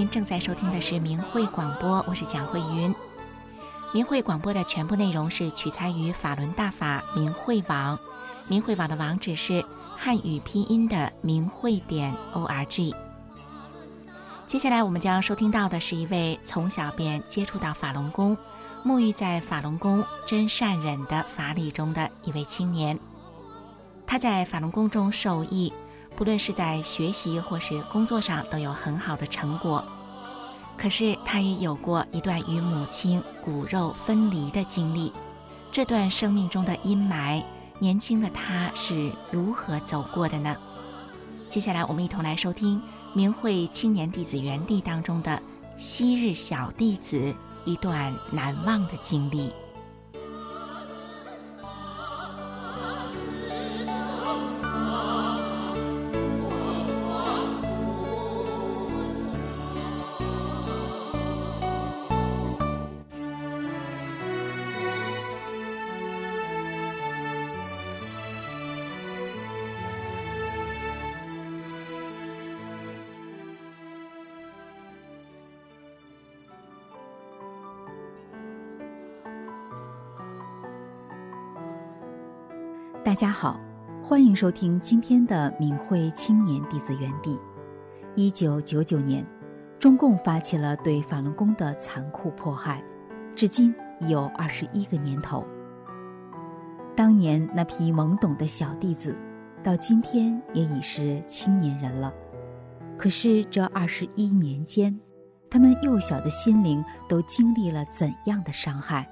您正在收听的是明慧广播，我是蒋慧云。明慧广播的全部内容是取材于法轮大法明慧网，明慧网的网址是汉语拼音的明慧点 o r g。接下来我们将收听到的是一位从小便接触到法轮功、沐浴在法轮功真善忍的法理中的一位青年。他在法轮功中受益。不论是在学习或是工作上都有很好的成果，可是他也有过一段与母亲骨肉分离的经历。这段生命中的阴霾，年轻的他是如何走过的呢？接下来，我们一同来收听明慧青年弟子园地当中的昔日小弟子一段难忘的经历。家好，欢迎收听今天的闽会青年弟子园地。一九九九年，中共发起了对法轮功的残酷迫害，至今已有二十一个年头。当年那批懵懂的小弟子，到今天也已是青年人了。可是这二十一年间，他们幼小的心灵都经历了怎样的伤害？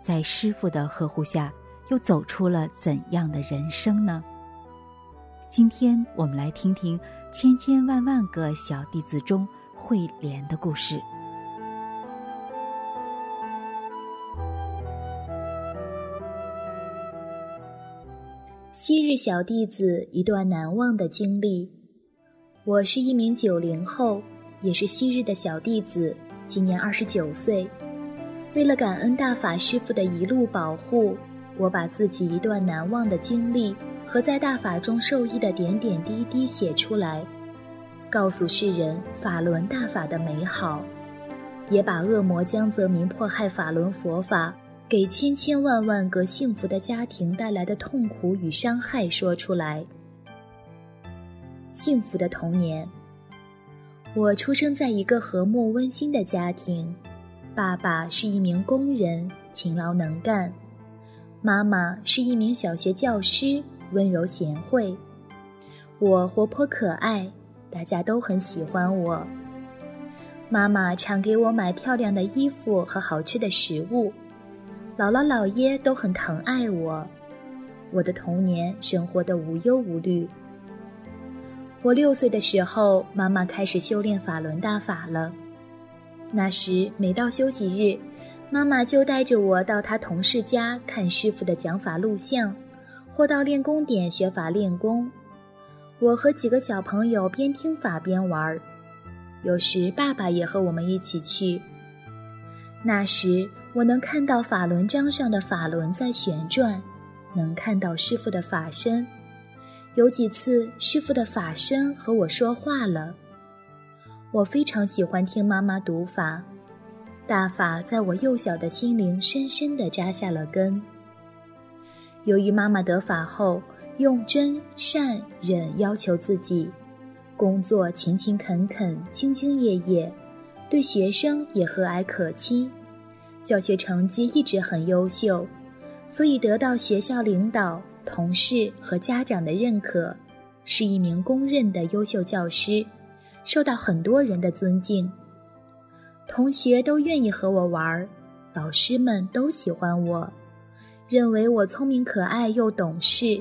在师傅的呵护下。又走出了怎样的人生呢？今天我们来听听千千万万个小弟子中慧莲的故事。昔日小弟子一段难忘的经历。我是一名九零后，也是昔日的小弟子，今年二十九岁。为了感恩大法师父的一路保护。我把自己一段难忘的经历和在大法中受益的点点滴滴写出来，告诉世人法轮大法的美好，也把恶魔江泽民迫害法轮佛法给千千万万个幸福的家庭带来的痛苦与伤害说出来。幸福的童年，我出生在一个和睦温馨的家庭，爸爸是一名工人，勤劳能干。妈妈是一名小学教师，温柔贤惠。我活泼可爱，大家都很喜欢我。妈妈常给我买漂亮的衣服和好吃的食物，姥姥姥爷都很疼爱我。我的童年生活的无忧无虑。我六岁的时候，妈妈开始修炼法轮大法了。那时每到休息日。妈妈就带着我到她同事家看师傅的讲法录像，或到练功点学法练功。我和几个小朋友边听法边玩儿，有时爸爸也和我们一起去。那时我能看到法轮章上的法轮在旋转，能看到师傅的法身。有几次师傅的法身和我说话了。我非常喜欢听妈妈读法。大法在我幼小的心灵深深地扎下了根。由于妈妈得法后用真善忍要求自己，工作勤勤恳恳、兢兢业业，对学生也和蔼可亲，教学成绩一直很优秀，所以得到学校领导、同事和家长的认可，是一名公认的优秀教师，受到很多人的尊敬。同学都愿意和我玩，老师们都喜欢我，认为我聪明可爱又懂事。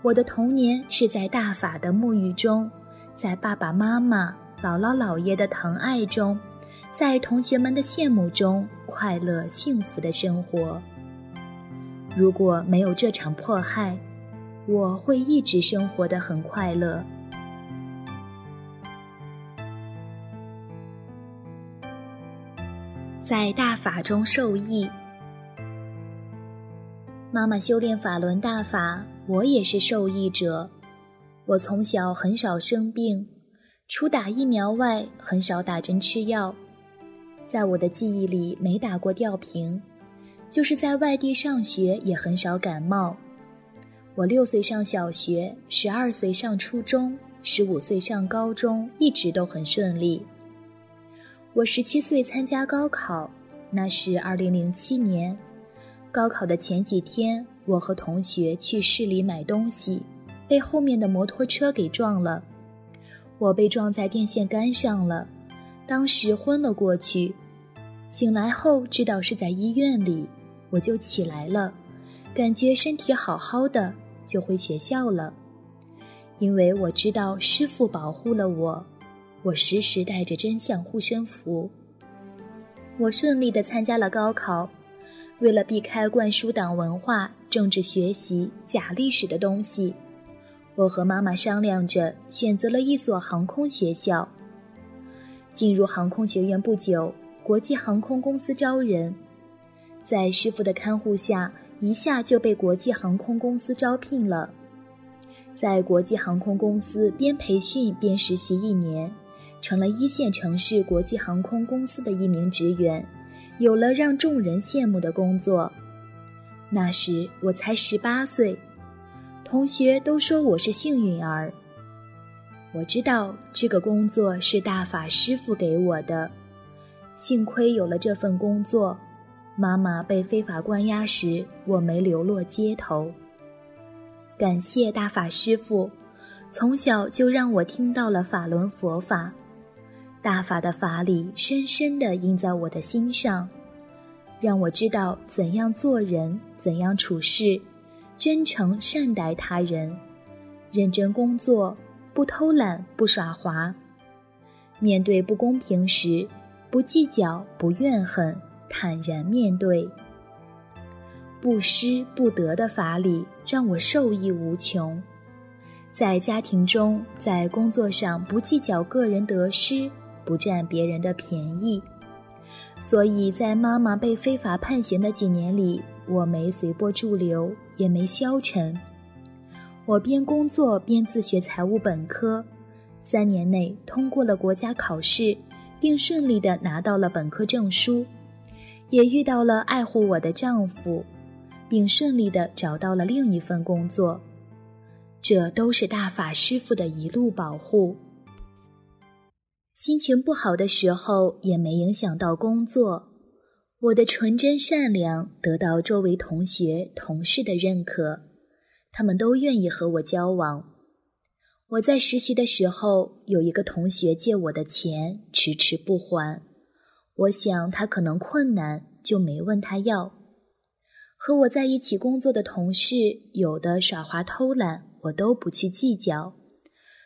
我的童年是在大法的沐浴中，在爸爸妈妈、姥姥姥爷的疼爱中，在同学们的羡慕中，快乐幸福的生活。如果没有这场迫害，我会一直生活的很快乐。在大法中受益，妈妈修炼法轮大法，我也是受益者。我从小很少生病，除打疫苗外，很少打针吃药。在我的记忆里，没打过吊瓶，就是在外地上学也很少感冒。我六岁上小学，十二岁上初中，十五岁上高中，一直都很顺利。我十七岁参加高考，那是二零零七年。高考的前几天，我和同学去市里买东西，被后面的摩托车给撞了。我被撞在电线杆上了，当时昏了过去。醒来后知道是在医院里，我就起来了，感觉身体好好的，就回学校了。因为我知道师傅保护了我，我时时带着真相护身符。我顺利的参加了高考，为了避开灌输党文化、政治学习、假历史的东西。我和妈妈商量着，选择了一所航空学校。进入航空学院不久，国际航空公司招人，在师傅的看护下，一下就被国际航空公司招聘了。在国际航空公司边培训边实习一年，成了一线城市国际航空公司的一名职员，有了让众人羡慕的工作。那时我才十八岁。同学都说我是幸运儿。我知道这个工作是大法师傅给我的，幸亏有了这份工作，妈妈被非法关押时我没流落街头。感谢大法师傅，从小就让我听到了法轮佛法，大法的法理深深地印在我的心上，让我知道怎样做人，怎样处事。真诚善待他人，认真工作，不偷懒，不耍滑。面对不公平时，不计较，不怨恨，坦然面对。不失不得的法理让我受益无穷。在家庭中，在工作上不计较个人得失，不占别人的便宜。所以在妈妈被非法判刑的几年里，我没随波逐流。也没消沉，我边工作边自学财务本科，三年内通过了国家考试，并顺利的拿到了本科证书，也遇到了爱护我的丈夫，并顺利的找到了另一份工作，这都是大法师傅的一路保护。心情不好的时候也没影响到工作。我的纯真善良得到周围同学、同事的认可，他们都愿意和我交往。我在实习的时候，有一个同学借我的钱迟迟不还，我想他可能困难，就没问他要。和我在一起工作的同事，有的耍滑偷懒，我都不去计较，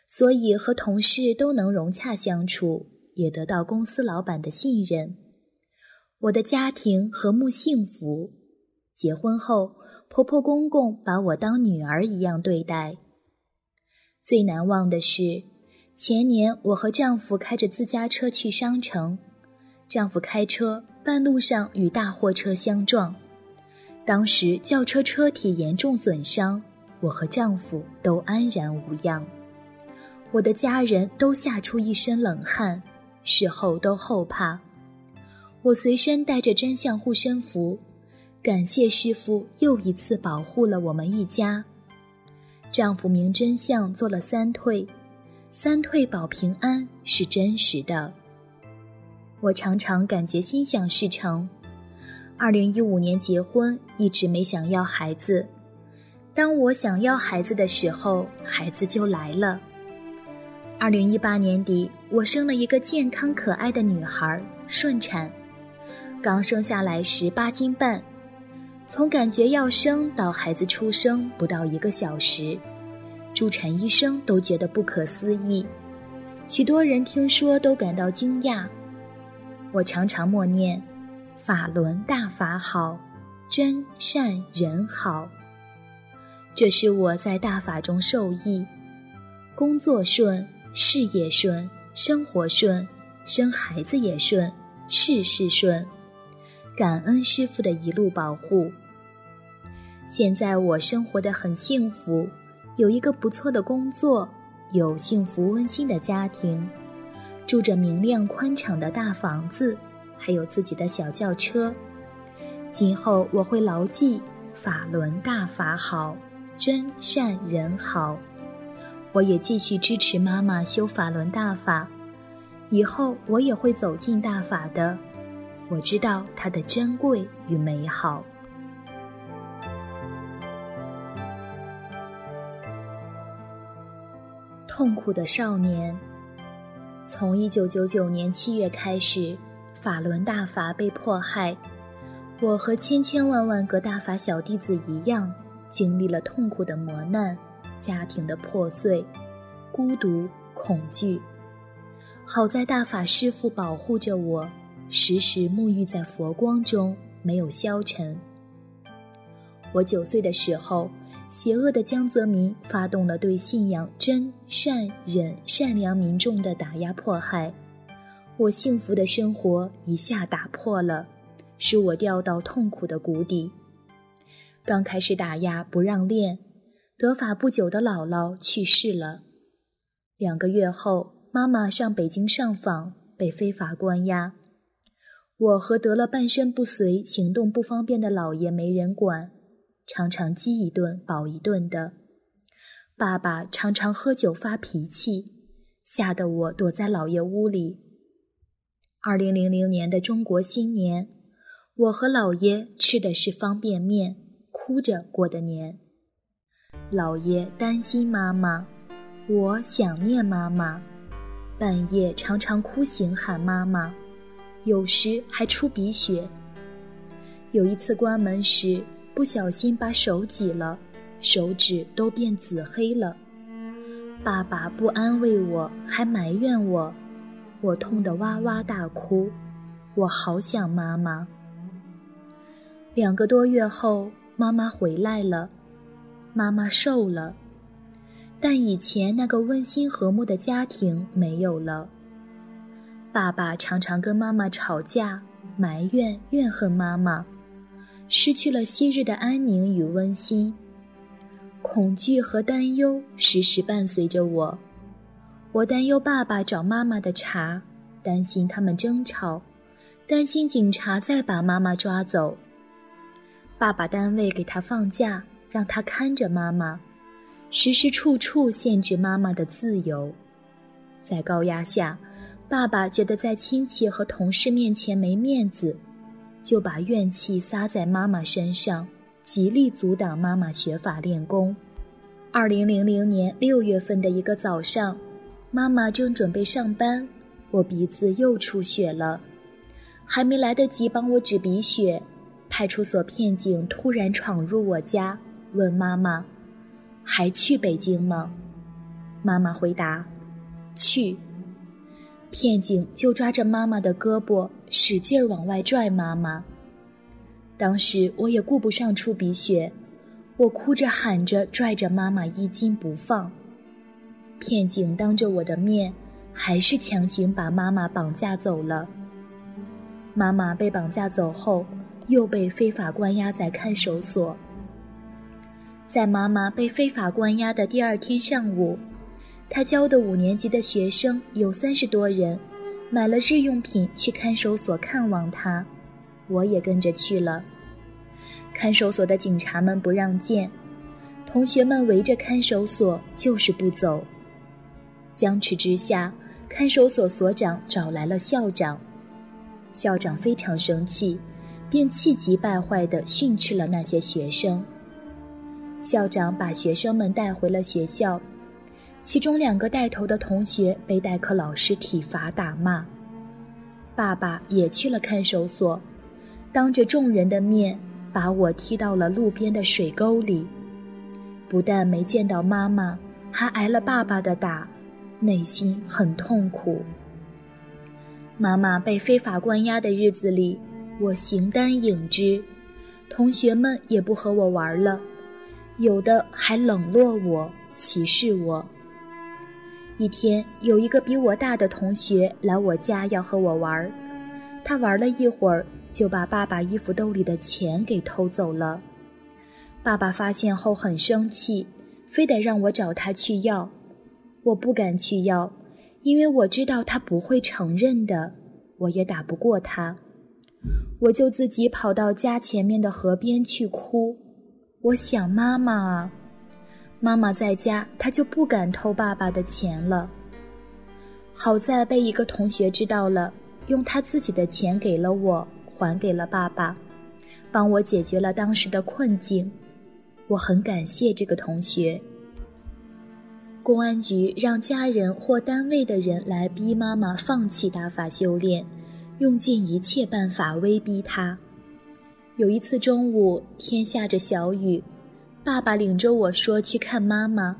所以和同事都能融洽相处，也得到公司老板的信任。我的家庭和睦幸福，结婚后婆婆公公把我当女儿一样对待。最难忘的是，前年我和丈夫开着自家车去商城，丈夫开车半路上与大货车相撞，当时轿车车体严重损伤，我和丈夫都安然无恙，我的家人都吓出一身冷汗，事后都后怕。我随身带着真相护身符，感谢师傅又一次保护了我们一家。丈夫明真相做了三退，三退保平安是真实的。我常常感觉心想事成。二零一五年结婚，一直没想要孩子。当我想要孩子的时候，孩子就来了。二零一八年底，我生了一个健康可爱的女孩，顺产。刚生下来时八斤半，从感觉要生到孩子出生不到一个小时，助产医生都觉得不可思议，许多人听说都感到惊讶。我常常默念：“法轮大法好，真善人好。”这是我在大法中受益，工作顺，事业顺，生活顺，生孩子也顺，事事顺。感恩师傅的一路保护。现在我生活的很幸福，有一个不错的工作，有幸福温馨的家庭，住着明亮宽敞的大房子，还有自己的小轿车。今后我会牢记法轮大法好，真善人好。我也继续支持妈妈修法轮大法，以后我也会走进大法的。我知道它的珍贵与美好。痛苦的少年，从一九九九年七月开始，法轮大法被迫害。我和千千万万个大法小弟子一样，经历了痛苦的磨难，家庭的破碎，孤独、恐惧。好在大法师父保护着我，时时沐浴在佛光中，没有消沉。我九岁的时候，邪恶的江泽民发动了对信仰真善忍善良民众的打压迫害，我幸福的生活一下打破了。使我掉到痛苦的谷底。刚开始打压不让练，得法不久的姥姥去世了。两个月后，妈妈上北京上访，被非法关押。我和得了半身不遂、行动不方便的姥爷没人管，常常饥一顿饱一顿的。爸爸常常喝酒发脾气，吓得我躲在姥爷屋里。二零零零年的中国新年。我和姥爷吃的是方便面，哭着过的年。姥爷担心妈妈，我想念妈妈，半夜常常哭醒喊妈妈，有时还出鼻血。有一次关门时不小心把手挤了，手指都变紫黑了。爸爸不安慰我，还埋怨我，我痛得哇哇大哭，我好想妈妈。两个多月后，妈妈回来了，妈妈瘦了，但以前那个温馨和睦的家庭没有了。爸爸常常跟妈妈吵架，埋怨怨恨妈妈，失去了昔日的安宁与温馨，恐惧和担忧时时伴随着我。我担忧爸爸找妈妈的茬，担心他们争吵，担心警察再把妈妈抓走。爸爸单位给他放假，让他看着妈妈，时时处处限制妈妈的自由。在高压下，爸爸觉得在亲戚和同事面前没面子，就把怨气撒在妈妈身上，极力阻挡妈妈学法练功。二零零零年六月份的一个早上，妈妈正准备上班，我鼻子又出血了，还没来得及帮我止鼻血。派出所片警突然闯入我家，问妈妈：“还去北京吗？”妈妈回答：“去。”片警就抓着妈妈的胳膊，使劲往外拽妈妈。当时我也顾不上出鼻血，我哭着喊着拽着妈妈衣襟不放。片警当着我的面，还是强行把妈妈绑架走了。妈妈被绑架走后。又被非法关押在看守所。在妈妈被非法关押的第二天上午，他教的五年级的学生有三十多人，买了日用品去看守所看望他，我也跟着去了。看守所的警察们不让见，同学们围着看守所就是不走。僵持之下，看守所所长找来了校长，校长非常生气。便气急败坏地训斥了那些学生。校长把学生们带回了学校，其中两个带头的同学被代课老师体罚打骂。爸爸也去了看守所，当着众人的面把我踢到了路边的水沟里。不但没见到妈妈，还挨了爸爸的打，内心很痛苦。妈妈被非法关押的日子里。我形单影只，同学们也不和我玩了，有的还冷落我、歧视我。一天，有一个比我大的同学来我家要和我玩儿，他玩了一会儿，就把爸爸衣服兜里的钱给偷走了。爸爸发现后很生气，非得让我找他去要。我不敢去要，因为我知道他不会承认的，我也打不过他。我就自己跑到家前面的河边去哭。我想妈妈啊，妈妈在家，他就不敢偷爸爸的钱了。好在被一个同学知道了，用他自己的钱给了我，还给了爸爸，帮我解决了当时的困境。我很感谢这个同学。公安局让家人或单位的人来逼妈妈放弃打法修炼，用尽一切办法威逼她。有一次中午，天下着小雨，爸爸领着我说去看妈妈，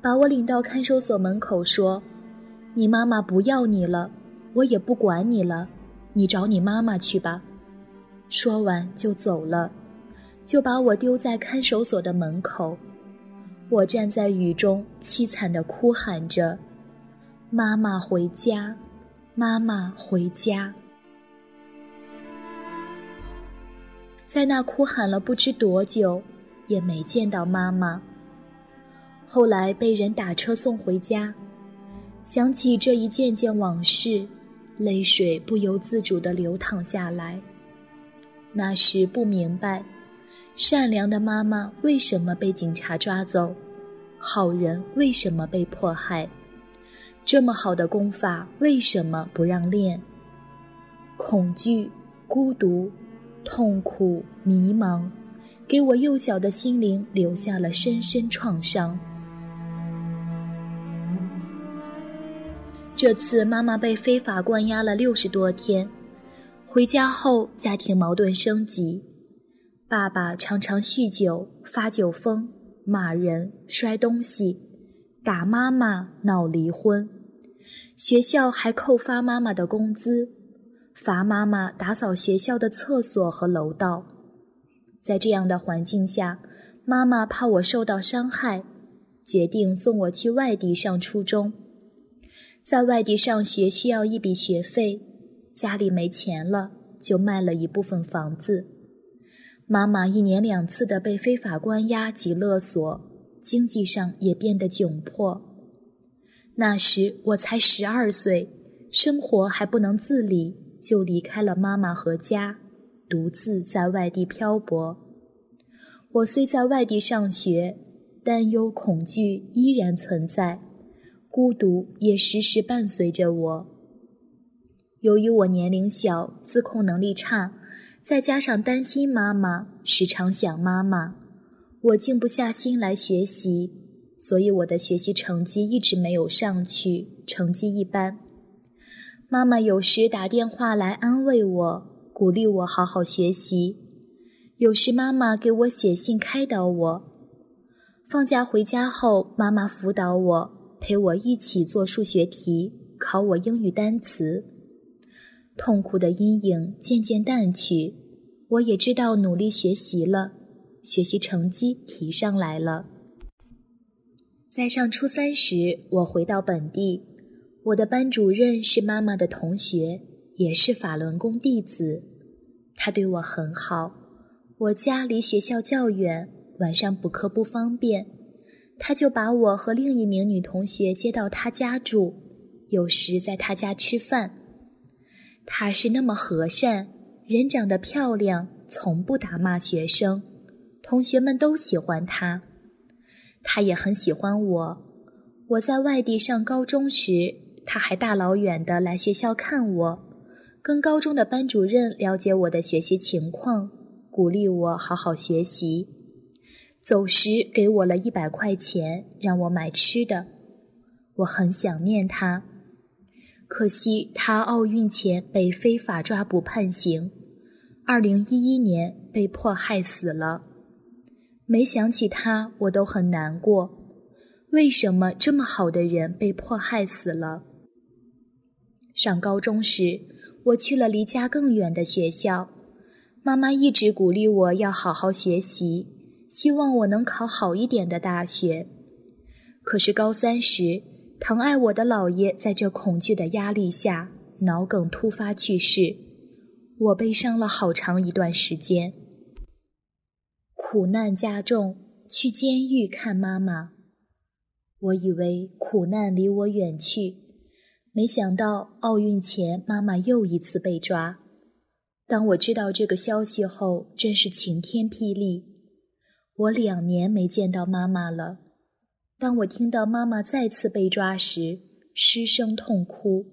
把我领到看守所门口说：“你妈妈不要你了，我也不管你了，你找你妈妈去吧。”说完就走了。就把我丢在看守所的门口，我站在雨中，凄惨的哭喊着：“妈妈回家，妈妈回家。”在那哭喊了不知多久，也没见到妈妈。后来被人打车送回家，想起这一件件往事，泪水不由自主地流淌下来。那时不明白。善良的妈妈为什么被警察抓走？好人为什么被迫害？这么好的功法为什么不让练？恐惧、孤独、痛苦、迷茫，给我幼小的心灵留下了深深创伤。这次妈妈被非法关押了六十多天，回家后家庭矛盾升级。爸爸常常酗酒、发酒疯、骂人、摔东西、打妈妈、闹离婚。学校还扣发妈妈的工资，罚妈妈打扫学校的厕所和楼道。在这样的环境下，妈妈怕我受到伤害，决定送我去外地上初中。在外地上学需要一笔学费，家里没钱了，就卖了一部分房子。妈妈一年两次的被非法关押及勒索，经济上也变得窘迫。那时我才十二岁，生活还不能自理，就离开了妈妈和家，独自在外地漂泊。我虽在外地上学，担忧恐惧依然存在，孤独也时时伴随着我。由于我年龄小，自控能力差。再加上担心妈妈，时常想妈妈，我静不下心来学习，所以我的学习成绩一直没有上去，成绩一般。妈妈有时打电话来安慰我，鼓励我好好学习；有时妈妈给我写信开导我。放假回家后，妈妈辅导我，陪我一起做数学题，考我英语单词。痛苦的阴影渐渐淡去，我也知道努力学习了，学习成绩提上来了。在上初三时，我回到本地，我的班主任是妈妈的同学，也是法轮功弟子，他对我很好。我家离学校较远，晚上补课不方便，他就把我和另一名女同学接到他家住，有时在他家吃饭。他是那么和善，人长得漂亮，从不打骂学生，同学们都喜欢他。他也很喜欢我。我在外地上高中时，他还大老远的来学校看我，跟高中的班主任了解我的学习情况，鼓励我好好学习。走时给我了一百块钱，让我买吃的。我很想念他。可惜他奥运前被非法抓捕判刑，二零一一年被迫害死了。每想起他，我都很难过。为什么这么好的人被迫害死了？上高中时，我去了离家更远的学校，妈妈一直鼓励我要好好学习，希望我能考好一点的大学。可是高三时，疼爱我的姥爷在这恐惧的压力下脑梗突发去世，我悲伤了好长一段时间。苦难加重，去监狱看妈妈。我以为苦难离我远去，没想到奥运前妈妈又一次被抓。当我知道这个消息后，真是晴天霹雳。我两年没见到妈妈了。当我听到妈妈再次被抓时，失声痛哭，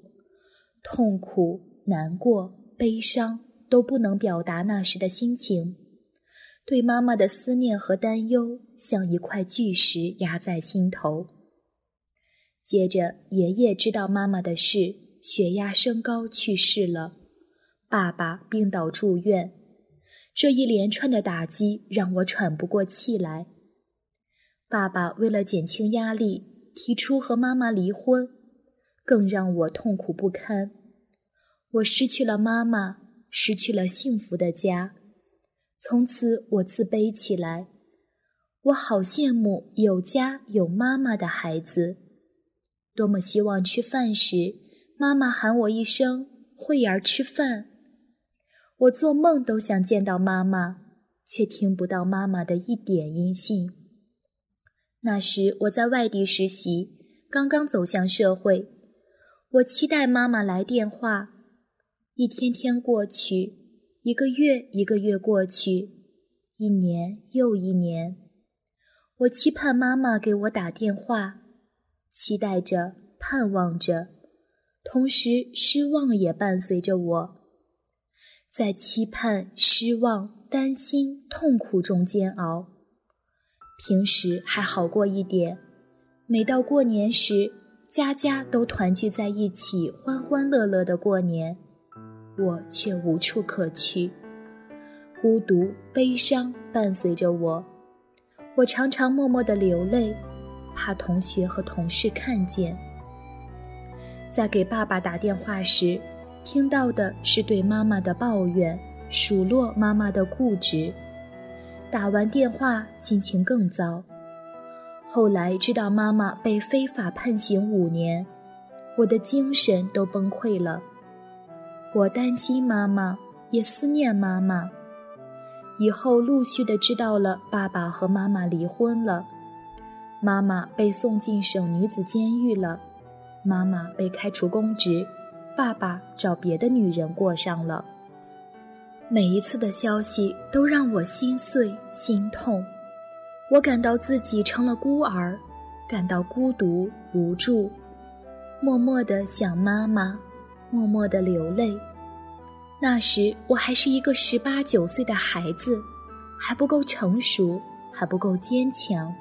痛苦、难过、悲伤都不能表达那时的心情。对妈妈的思念和担忧像一块巨石压在心头。接着，爷爷知道妈妈的事，血压升高去世了。爸爸病倒住院，这一连串的打击让我喘不过气来。爸爸为了减轻压力，提出和妈妈离婚，更让我痛苦不堪。我失去了妈妈，失去了幸福的家，从此我自卑起来。我好羡慕有家有妈妈的孩子，多么希望吃饭时妈妈喊我一声“慧儿吃饭”。我做梦都想见到妈妈，却听不到妈妈的一点音信。那时我在外地实习，刚刚走向社会，我期待妈妈来电话。一天天过去，一个月一个月过去，一年又一年，我期盼妈妈给我打电话，期待着，盼望着，同时失望也伴随着我。在期盼、失望、担心、痛苦中煎熬。平时还好过一点，每到过年时，家家都团聚在一起，欢欢乐乐的过年，我却无处可去，孤独、悲伤伴随着我。我常常默默的流泪，怕同学和同事看见。在给爸爸打电话时。听到的是对妈妈的抱怨，数落妈妈的固执。打完电话，心情更糟。后来知道妈妈被非法判刑五年，我的精神都崩溃了。我担心妈妈，也思念妈妈。以后陆续的知道了爸爸和妈妈离婚了，妈妈被送进省女子监狱了，妈妈被开除公职。爸爸找别的女人过上了。每一次的消息都让我心碎心痛，我感到自己成了孤儿，感到孤独无助，默默的想妈妈，默默的流泪。那时我还是一个十八九岁的孩子，还不够成熟，还不够坚强。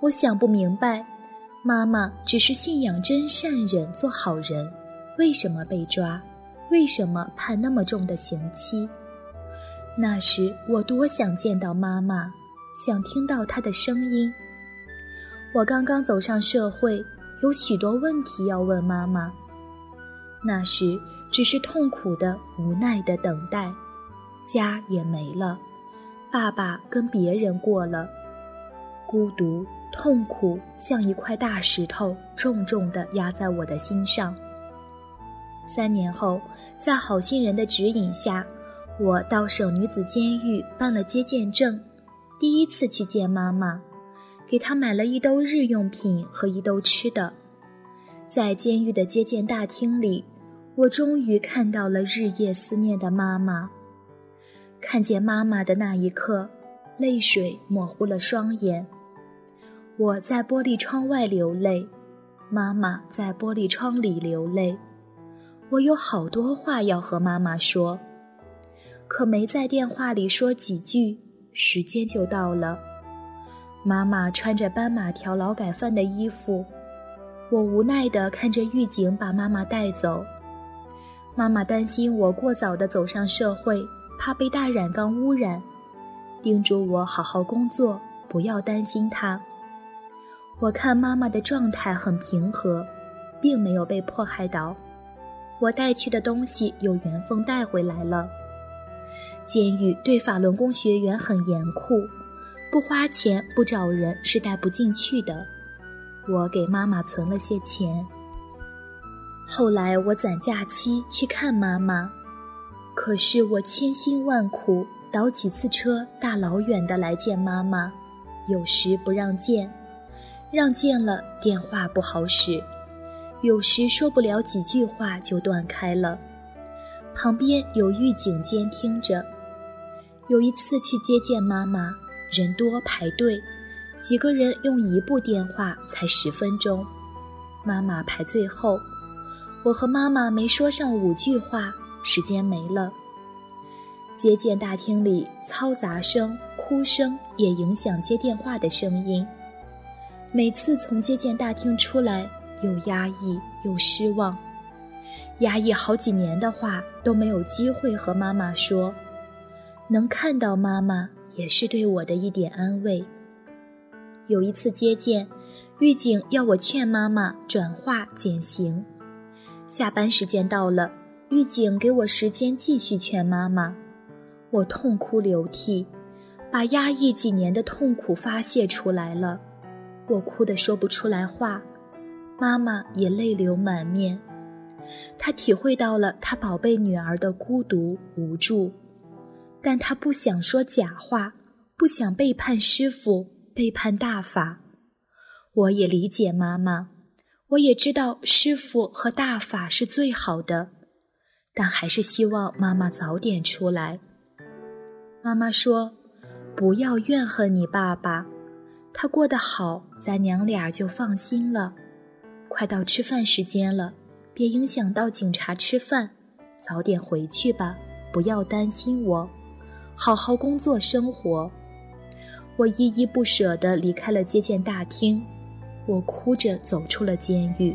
我想不明白，妈妈只是信仰真善忍，做好人。为什么被抓？为什么判那么重的刑期？那时我多想见到妈妈，想听到她的声音。我刚刚走上社会，有许多问题要问妈妈。那时只是痛苦的、无奈的等待，家也没了，爸爸跟别人过了，孤独、痛苦像一块大石头，重重地压在我的心上。三年后，在好心人的指引下，我到省女子监狱办了接见证，第一次去见妈妈，给她买了一兜日用品和一兜吃的。在监狱的接见大厅里，我终于看到了日夜思念的妈妈。看见妈妈的那一刻，泪水模糊了双眼。我在玻璃窗外流泪，妈妈在玻璃窗里流泪。我有好多话要和妈妈说，可没在电话里说几句，时间就到了。妈妈穿着斑马条劳改犯的衣服，我无奈地看着狱警把妈妈带走。妈妈担心我过早地走上社会，怕被大染缸污染，叮嘱我好好工作，不要担心她。我看妈妈的状态很平和，并没有被迫害到。我带去的东西有缘分带回来了。监狱对法轮功学员很严酷，不花钱不找人是带不进去的。我给妈妈存了些钱。后来我攒假期去看妈妈，可是我千辛万苦倒几次车，大老远的来见妈妈，有时不让见，让见了电话不好使，有时说不了几句话就断开了。旁边有狱警监听着。有一次去接见妈妈，人多排队，几个人用一部电话才十分钟，妈妈排最后。我和妈妈没说上五句话，时间没了。接见大厅里嘈杂声、哭声也影响接电话的声音。每次从接见大厅出来，又压抑又失望，压抑好几年的话都没有机会和妈妈说。能看到妈妈也是对我的一点安慰。有一次接见，狱警要我劝妈妈转化减刑。下班时间到了，狱警给我时间继续劝妈妈，我痛哭流涕，把压抑几年的痛苦发泄出来了。我哭得说不出来话，妈妈也泪流满面。她体会到了她宝贝女儿的孤独无助，但她不想说假话，不想背叛师傅，背叛大法。我也理解妈妈。我也知道师傅和大法是最好的，但还是希望妈妈早点出来。妈妈说：“不要怨恨你爸爸，他过得好，咱娘俩就放心了。快到吃饭时间了，别影响到警察吃饭，早点回去吧，不要担心我，好好工作生活。”我依依不舍地离开了接见大厅。我哭着走出了监狱。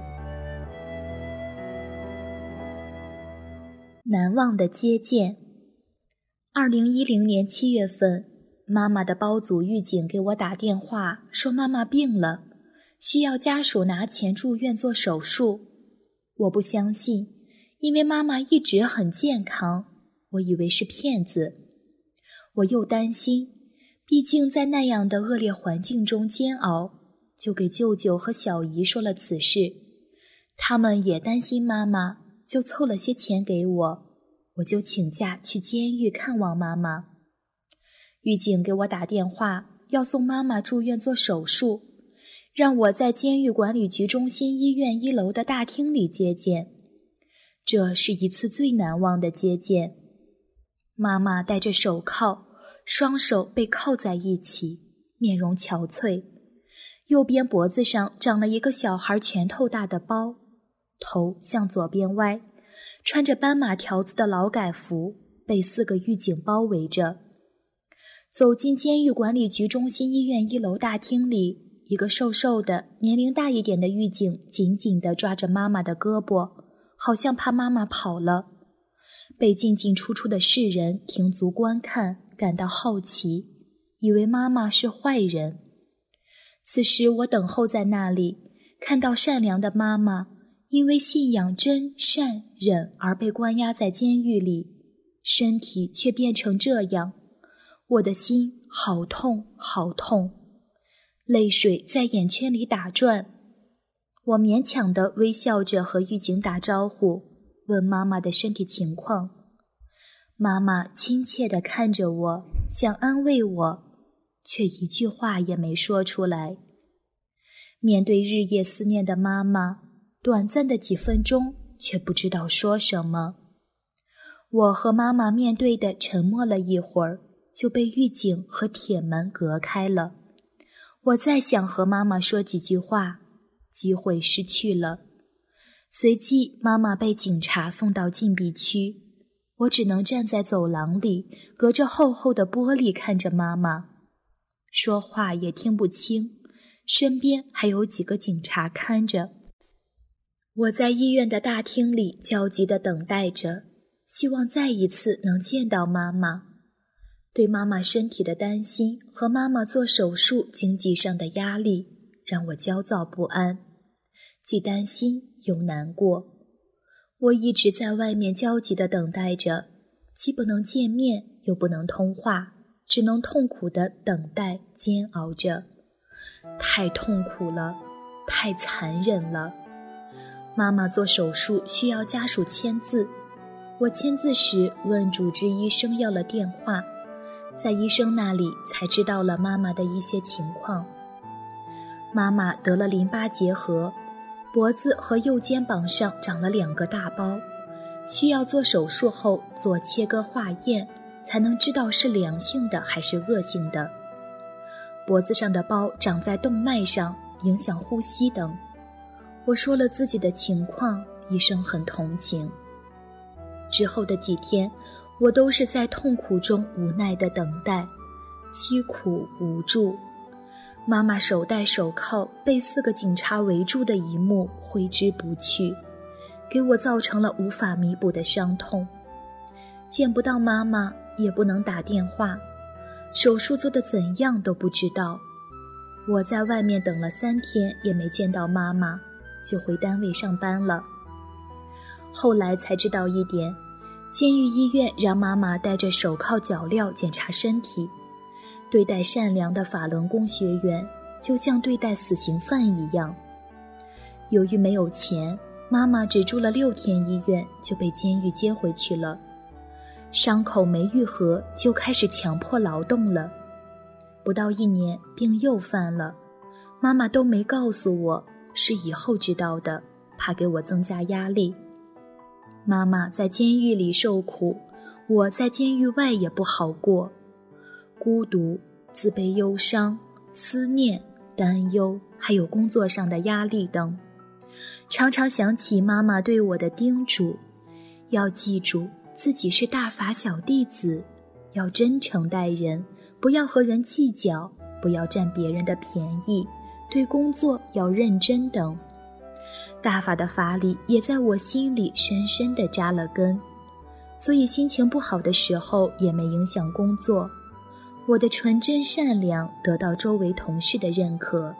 难忘的接见。二零一零年七月份，妈妈的包组狱警给我打电话说妈妈病了，需要家属拿钱住院做手术。我不相信，因为妈妈一直很健康，我以为是骗子。我又担心，毕竟在那样的恶劣环境中煎熬。就给舅舅和小姨说了此事，他们也担心妈妈，就凑了些钱给我，我就请假去监狱看望妈妈。狱警给我打电话，要送妈妈住院做手术，让我在监狱管理局中心医院一楼的大厅里接见。这是一次最难忘的接见。妈妈戴着手铐，双手被铐在一起，面容憔悴。右边脖子上长了一个小孩拳头大的包，头向左边歪，穿着斑马条子的劳改服，被四个狱警包围着。走进监狱管理局中心医院一楼大厅里，一个瘦瘦的、年龄大一点的狱警紧紧地抓着妈妈的胳膊，好像怕妈妈跑了。被进进出出的世人停足观看，感到好奇，以为妈妈是坏人。此时我等候在那里，看到善良的妈妈因为信仰真善忍而被关押在监狱里，身体却变成这样，我的心好痛好痛，泪水在眼圈里打转。我勉强的微笑着和狱警打招呼，问妈妈的身体情况。妈妈亲切的看着我，想安慰我。却一句话也没说出来。面对日夜思念的妈妈，短暂的几分钟，却不知道说什么。我和妈妈面对的沉默了一会儿，就被狱警和铁门隔开了。我再想和妈妈说几句话，机会失去了。随即，妈妈被警察送到禁闭区，我只能站在走廊里，隔着厚厚的玻璃看着妈妈。说话也听不清，身边还有几个警察看着。我在医院的大厅里焦急地等待着，希望再一次能见到妈妈。对妈妈身体的担心和妈妈做手术经济上的压力让我焦躁不安，既担心又难过。我一直在外面焦急地等待着，既不能见面，又不能通话。只能痛苦的等待、煎熬着，太痛苦了，太残忍了。妈妈做手术需要家属签字，我签字时问主治医生要了电话，在医生那里才知道了妈妈的一些情况。妈妈得了淋巴结核，脖子和右肩膀上长了两个大包，需要做手术后做切割化验，才能知道是良性的还是恶性的。脖子上的包长在动脉上，影响呼吸等。我说了自己的情况，医生很同情。之后的几天，我都是在痛苦中无奈的等待，凄苦无助。妈妈手戴手铐被四个警察围住的一幕挥之不去，给我造成了无法弥补的伤痛。见不到妈妈，也不能打电话，手术做的怎样都不知道。我在外面等了三天，也没见到妈妈，就回单位上班了。后来才知道一点，监狱医院让妈妈戴着手铐脚镣检查身体。对待善良的法轮功学员，就像对待死刑犯一样。由于没有钱，妈妈只住了六天医院，就被监狱接回去了。伤口没愈合，就开始强迫劳动了。不到一年，病又犯了。妈妈都没告诉我，是以后知道的，怕给我增加压力。妈妈在监狱里受苦，我在监狱外也不好过。孤独、自卑、忧伤、思念、担忧，还有工作上的压力等，常常想起妈妈对我的叮嘱：要记住自己是大法小弟子，要真诚待人，不要和人计较，不要占别人的便宜，对工作要认真等。大法的法理也在我心里深深的扎了根，所以心情不好的时候也没影响工作。我的纯真善良得到周围同事的认可。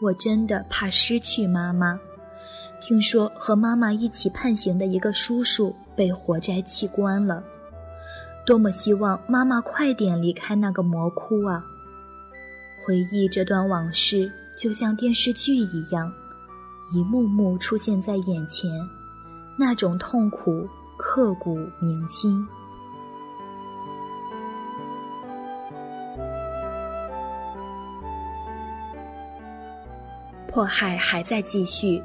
我真的怕失去妈妈。听说和妈妈一起判刑的一个叔叔被活摘器官了，多么希望妈妈快点离开那个魔窟啊！回忆这段往事，就像电视剧一样，一幕幕出现在眼前，那种痛苦刻骨铭心。迫害还在继续。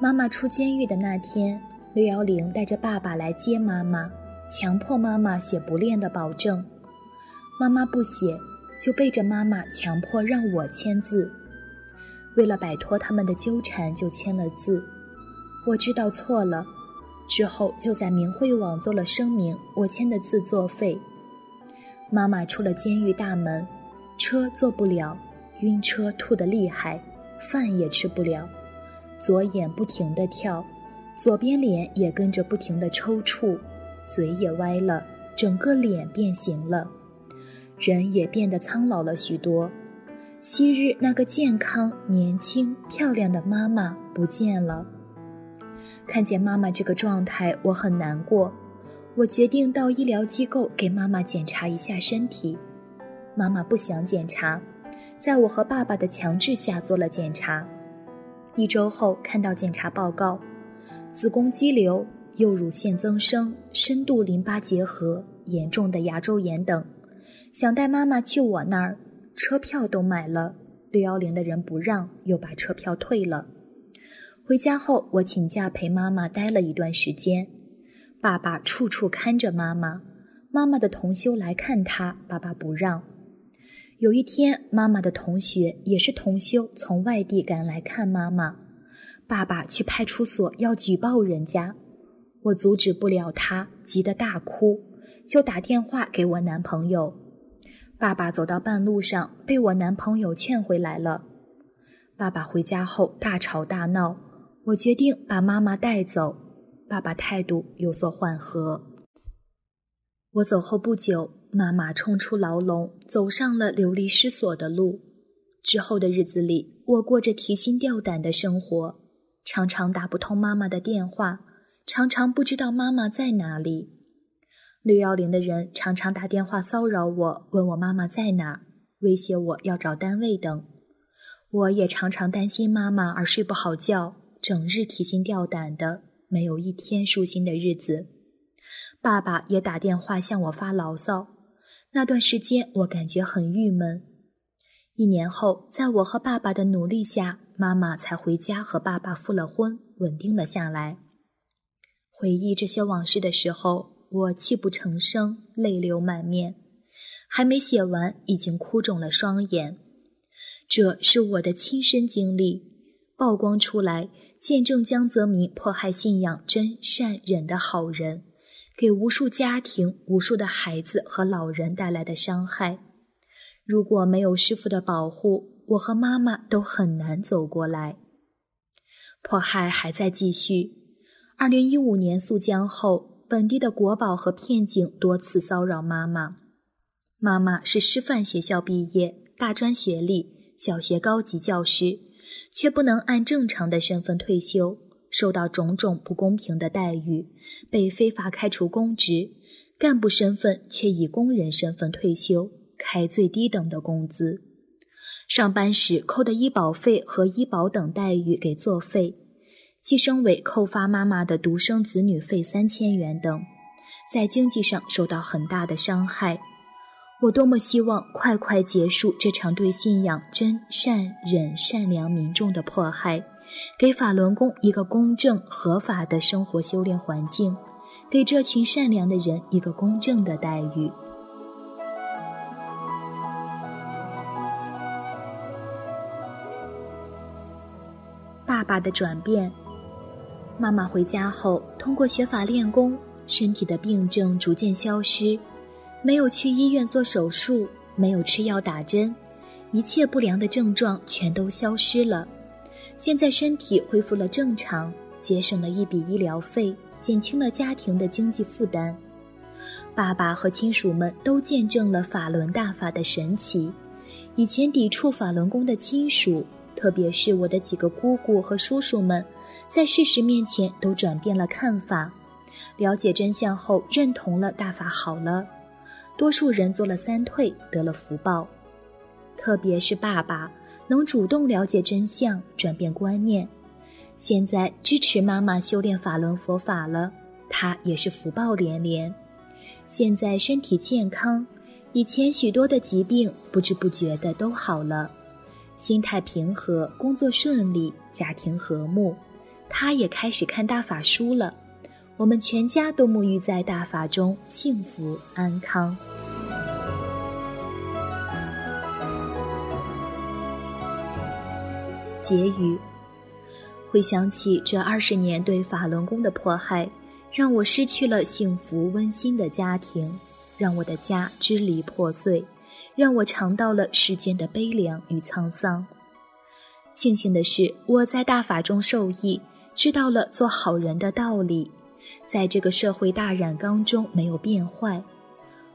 妈妈出监狱的那天，六幺零带着爸爸来接妈妈，强迫妈妈写不练的保证。妈妈不写，就背着妈妈强迫让我签字。为了摆脱他们的纠缠，就签了字。我知道错了，之后就在明慧网做了声明，我签的字作废。妈妈出了监狱大门，车坐不了，晕车吐得厉害。饭也吃不了，左眼不停地跳，左边脸也跟着不停地抽搐，嘴也歪了，整个脸变形了，人也变得苍老了许多。昔日那个健康、年轻、漂亮的妈妈不见了。看见妈妈这个状态，我很难过。我决定到医疗机构给妈妈检查一下身体。妈妈不想检查。在我和爸爸的强制下做了检查，一周后看到检查报告，子宫肌瘤、右乳腺增生、深度淋巴结核、严重的牙周炎等，想带妈妈去我那儿，车票都买了，六幺零的人不让，又把车票退了。回家后，我请假陪妈妈待了一段时间，爸爸处处看着妈妈，妈妈的同修来看他，爸爸不让。有一天，妈妈的同学也是同修，从外地赶来看妈妈。爸爸去派出所要举报人家，我阻止不了他，急得大哭，就打电话给我男朋友。爸爸走到半路上，被我男朋友劝回来了。爸爸回家后大吵大闹，我决定把妈妈带走。爸爸态度有所缓和。我走后不久。妈妈冲出牢笼，走上了流离失所的路。之后的日子里，我过着提心吊胆的生活，常常打不通妈妈的电话，常常不知道妈妈在哪里。六幺零的人常常打电话骚扰我，问我妈妈在哪，威胁我要找单位等。我也常常担心妈妈而睡不好觉，整日提心吊胆的，没有一天舒心的日子。爸爸也打电话向我发牢骚。那段时间，我感觉很郁闷。一年后，在我和爸爸的努力下，妈妈才回家和爸爸复了婚，稳定了下来。回忆这些往事的时候，我泣不成声，泪流满面，还没写完，已经哭肿了双眼。这是我的亲身经历，曝光出来，见证江泽民迫害信仰真善忍的好人，给无数家庭、无数的孩子和老人带来的伤害。如果没有师傅的保护，我和妈妈都很难走过来。迫害还在继续。二零一五年肃江后，本地的国宝和片警多次骚扰妈妈。妈妈是师范学校毕业，大专学历，小学高级教师，却不能按正常的身份退休，受到种种不公平的待遇，被非法开除公职，干部身份却以工人身份退休，开最低等的工资，上班时扣的医保费和医保等待遇给作废。计生委扣发妈妈的独生子女费三千元等，在经济上受到很大的伤害。我多么希望快快结束这场对信仰真善忍善良民众的迫害，给法轮功一个公正合法的生活修炼环境，给这群善良的人一个公正的待遇。爸爸的转变。妈妈回家后，通过学法练功，身体的病症逐渐消失，没有去医院做手术，没有吃药打针，一切不良的症状全都消失了。现在身体恢复了正常，节省了一笔医疗费，减轻了家庭的经济负担。爸爸和亲属们都见证了法轮大法的神奇。以前抵触法轮功的亲属，特别是我的几个姑姑和叔叔们。在事实面前都转变了看法，了解真相后认同了大法好了，多数人做了三退得了福报，特别是爸爸能主动了解真相转变观念，现在支持妈妈修炼法轮佛法了，他也是福报连连，现在身体健康，以前许多的疾病不知不觉的都好了，心态平和，工作顺利，家庭和睦。他也开始看大法书了，我们全家都沐浴在大法中，幸福安康。结语：回想起这二十年对法轮功的迫害，让我失去了幸福温馨的家庭，让我的家支离破碎，让我尝到了世间的悲凉与沧桑。庆幸的是，我在大法中受益。知道了做好人的道理，在这个社会大染缸中没有变坏。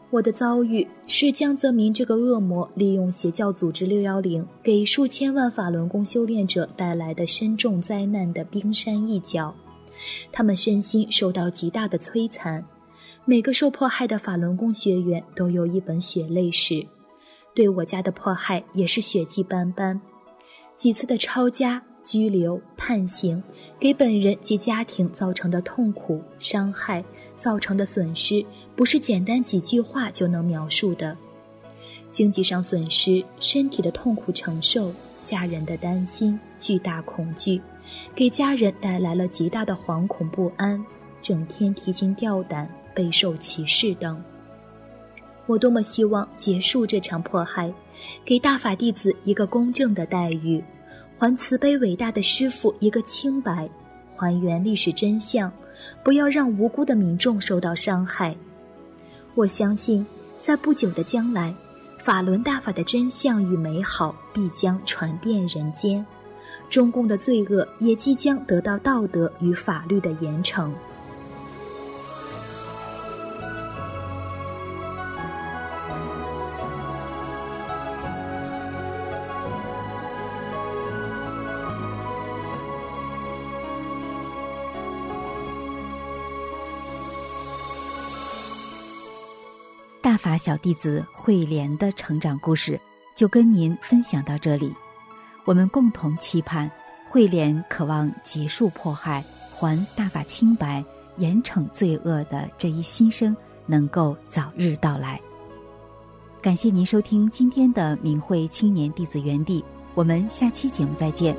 我的遭遇是江泽民这个恶魔利用邪教组织六幺零给数千万法轮功修炼者带来的深重灾难的冰山一角，他们身心受到极大的摧残。每个受迫害的法轮功学员都有一本血泪史，对我家的迫害也是血迹斑斑，几次的抄家。拘留、判刑，给本人及家庭造成的痛苦、伤害，造成的损失，不是简单几句话就能描述的。经济上损失，身体的痛苦承受，家人的担心、巨大恐惧，给家人带来了极大的惶恐不安，整天提心吊胆，备受歧视等。我多么希望结束这场迫害，给大法弟子一个公正的待遇。还慈悲伟大的师傅一个清白，还原历史真相，不要让无辜的民众受到伤害。我相信，在不久的将来，法轮大法的真相与美好必将传遍人间，中共的罪恶也即将得到道德与法律的严惩。法小弟子慧莲的成长故事就跟您分享到这里。我们共同期盼慧莲渴望结束迫害、还大法清白、严惩罪恶的这一心声能够早日到来。感谢您收听今天的明慧青年弟子园地，我们下期节目再见。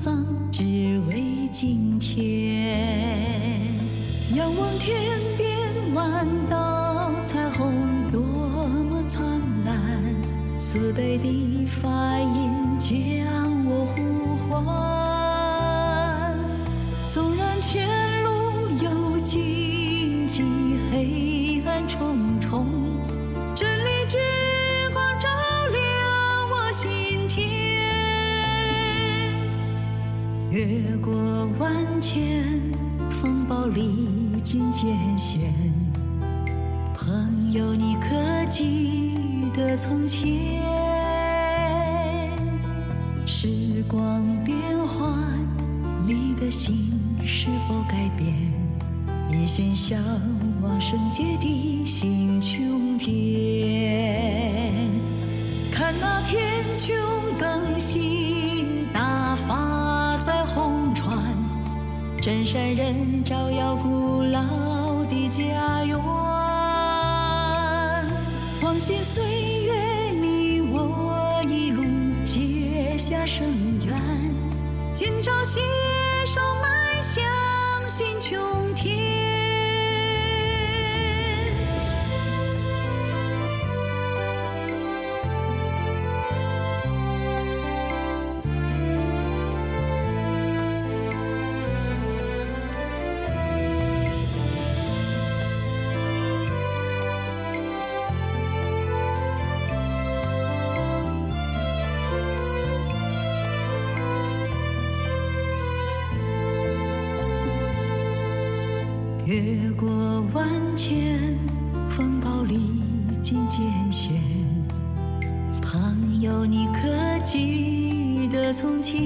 桑，只为今天。仰望天边万道彩虹，多么灿烂！慈悲的发心向往圣洁的星穹天，看那天穹更新，大发在红船，真善人照耀古老的家园。往昔岁越过万千风暴，历经艰险。朋友，你可记得从前？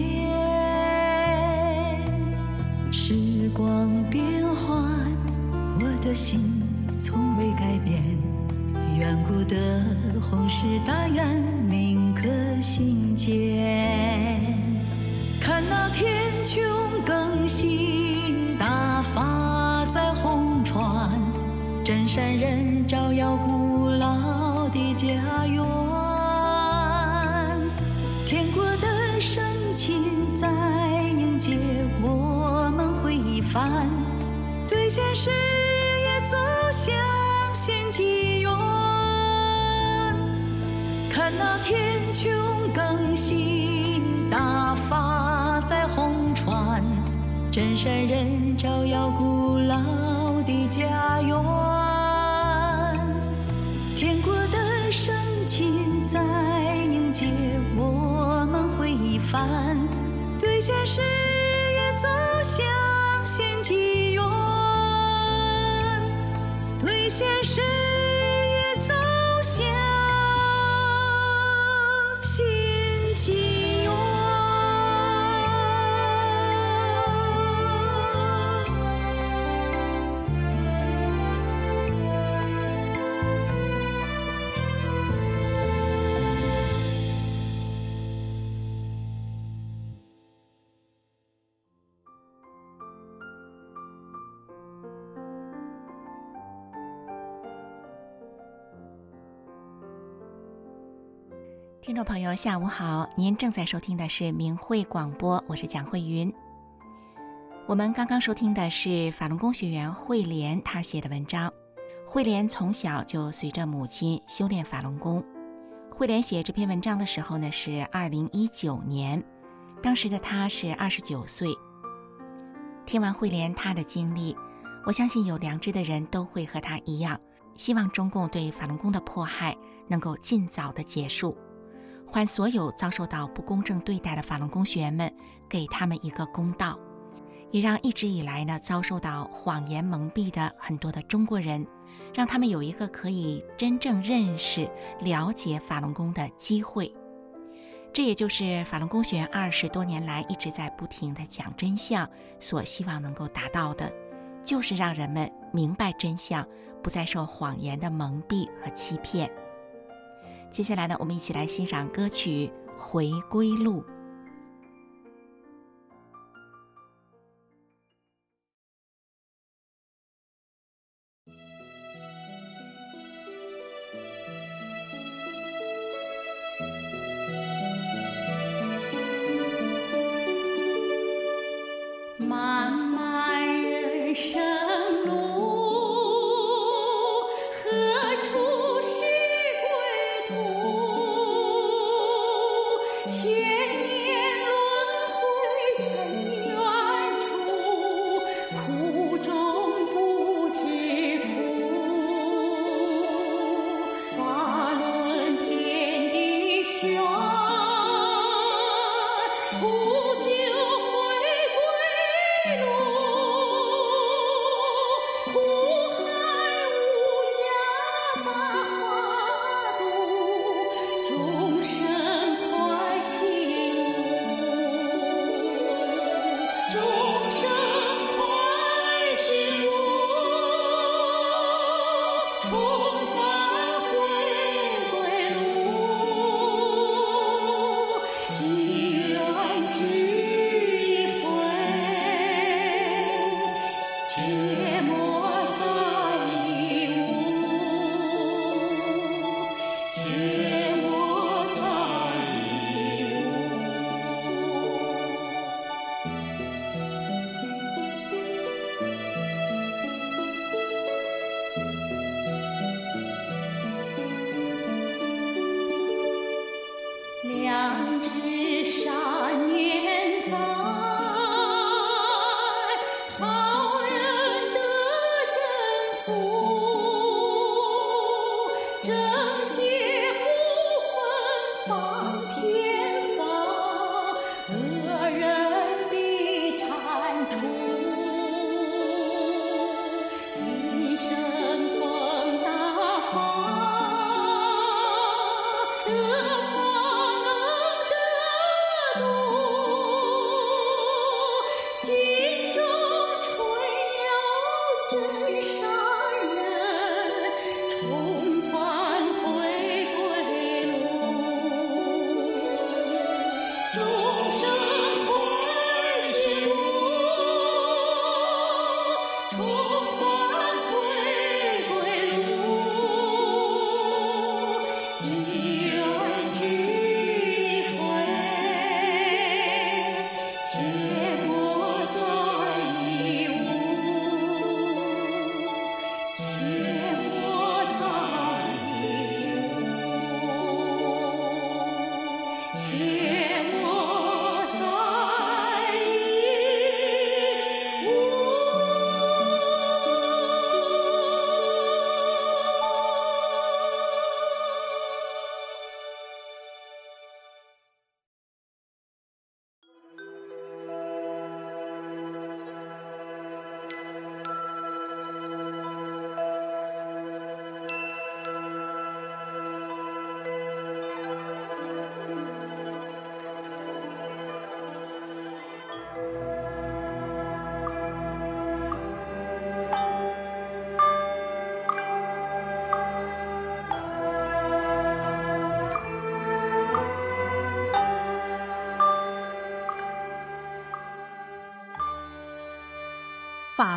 时光变幻，我的心从未改变。远古的宏誓大愿铭刻心间。现实也走向新纪元。看那天穹更新，大发在红船，真山人照耀古老的家园。天国的圣亲在迎接我们回返，兑现誓。现实。听众朋友，下午好！您正在收听的是明慧广播，我是蒋慧云。我们刚刚收听的是法轮功学员慧莲她写的文章。慧莲从小就随着母亲修炼法轮功。慧莲写这篇文章的时候呢，是二零一九年，当时的她是二十九岁。听完慧莲她的经历，我相信有良知的人都会和她一样，希望中共对法轮功的迫害能够尽早的结束，还所有遭受到不公正对待的法轮功学员们，给他们一个公道。也让一直以来呢遭受到谎言蒙蔽的很多的中国人，让他们有一个可以真正认识、了解法轮功的机会。这也就是法轮功学员二十多年来一直在不停的讲真相，所希望能够达到的，就是让人们明白真相，不再受谎言的蒙蔽和欺骗。接下来呢，我们一起来欣赏歌曲《回归路》。情。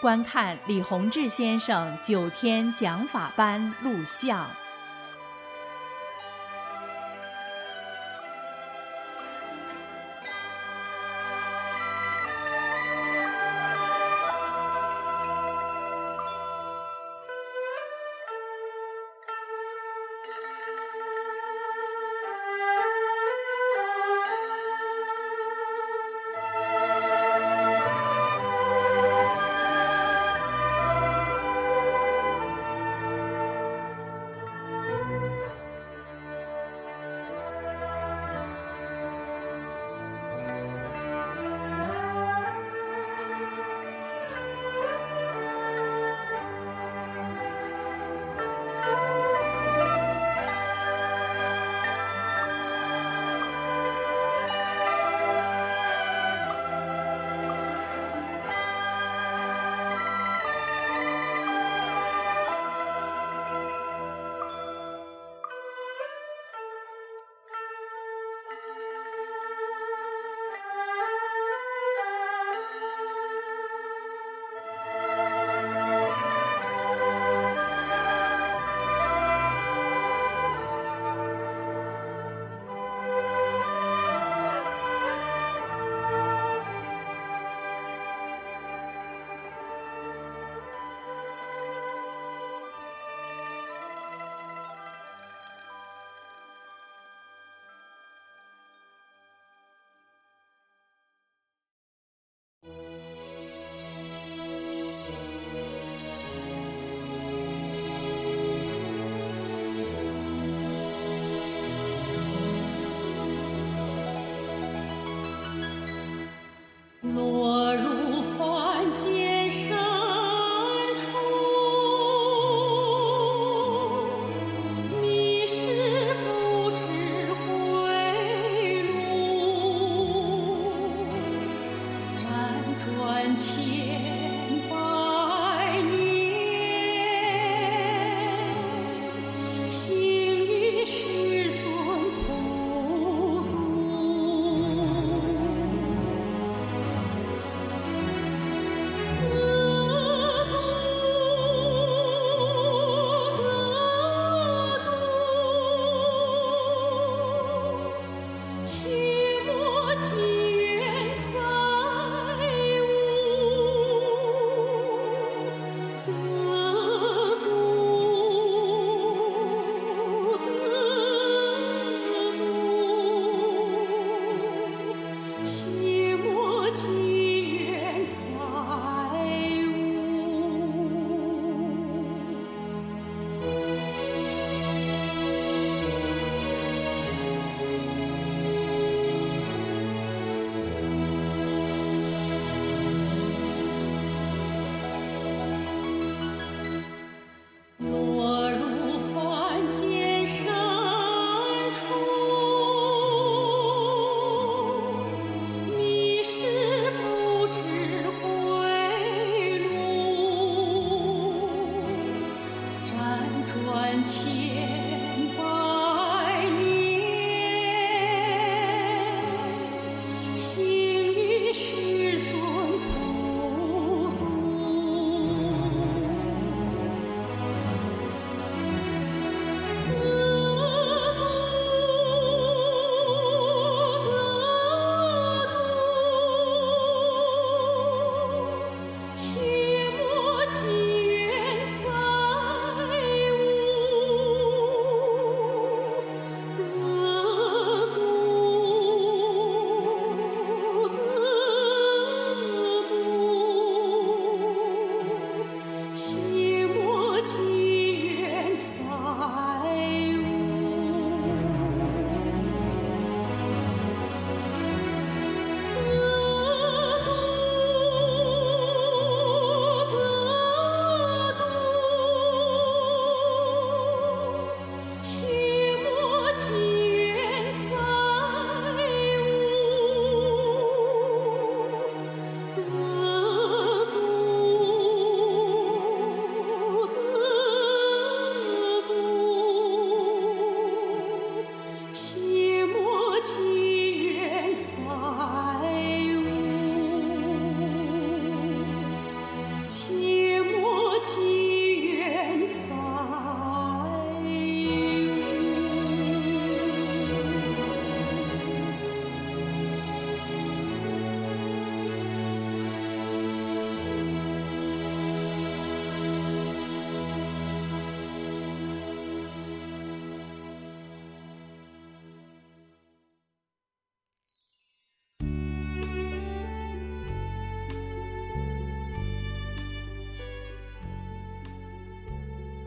观看李洪志先生九天讲法班录像。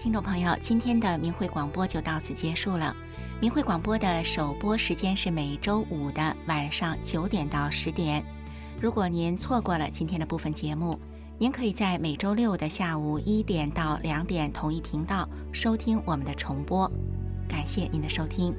听众朋友，今天的明慧广播就到此结束了。明慧广播的首播时间是每周五的晚上九点到十点。如果您错过了今天的部分节目，您可以在每周六的下午一点到两点同一频道收听我们的重播。感谢您的收听。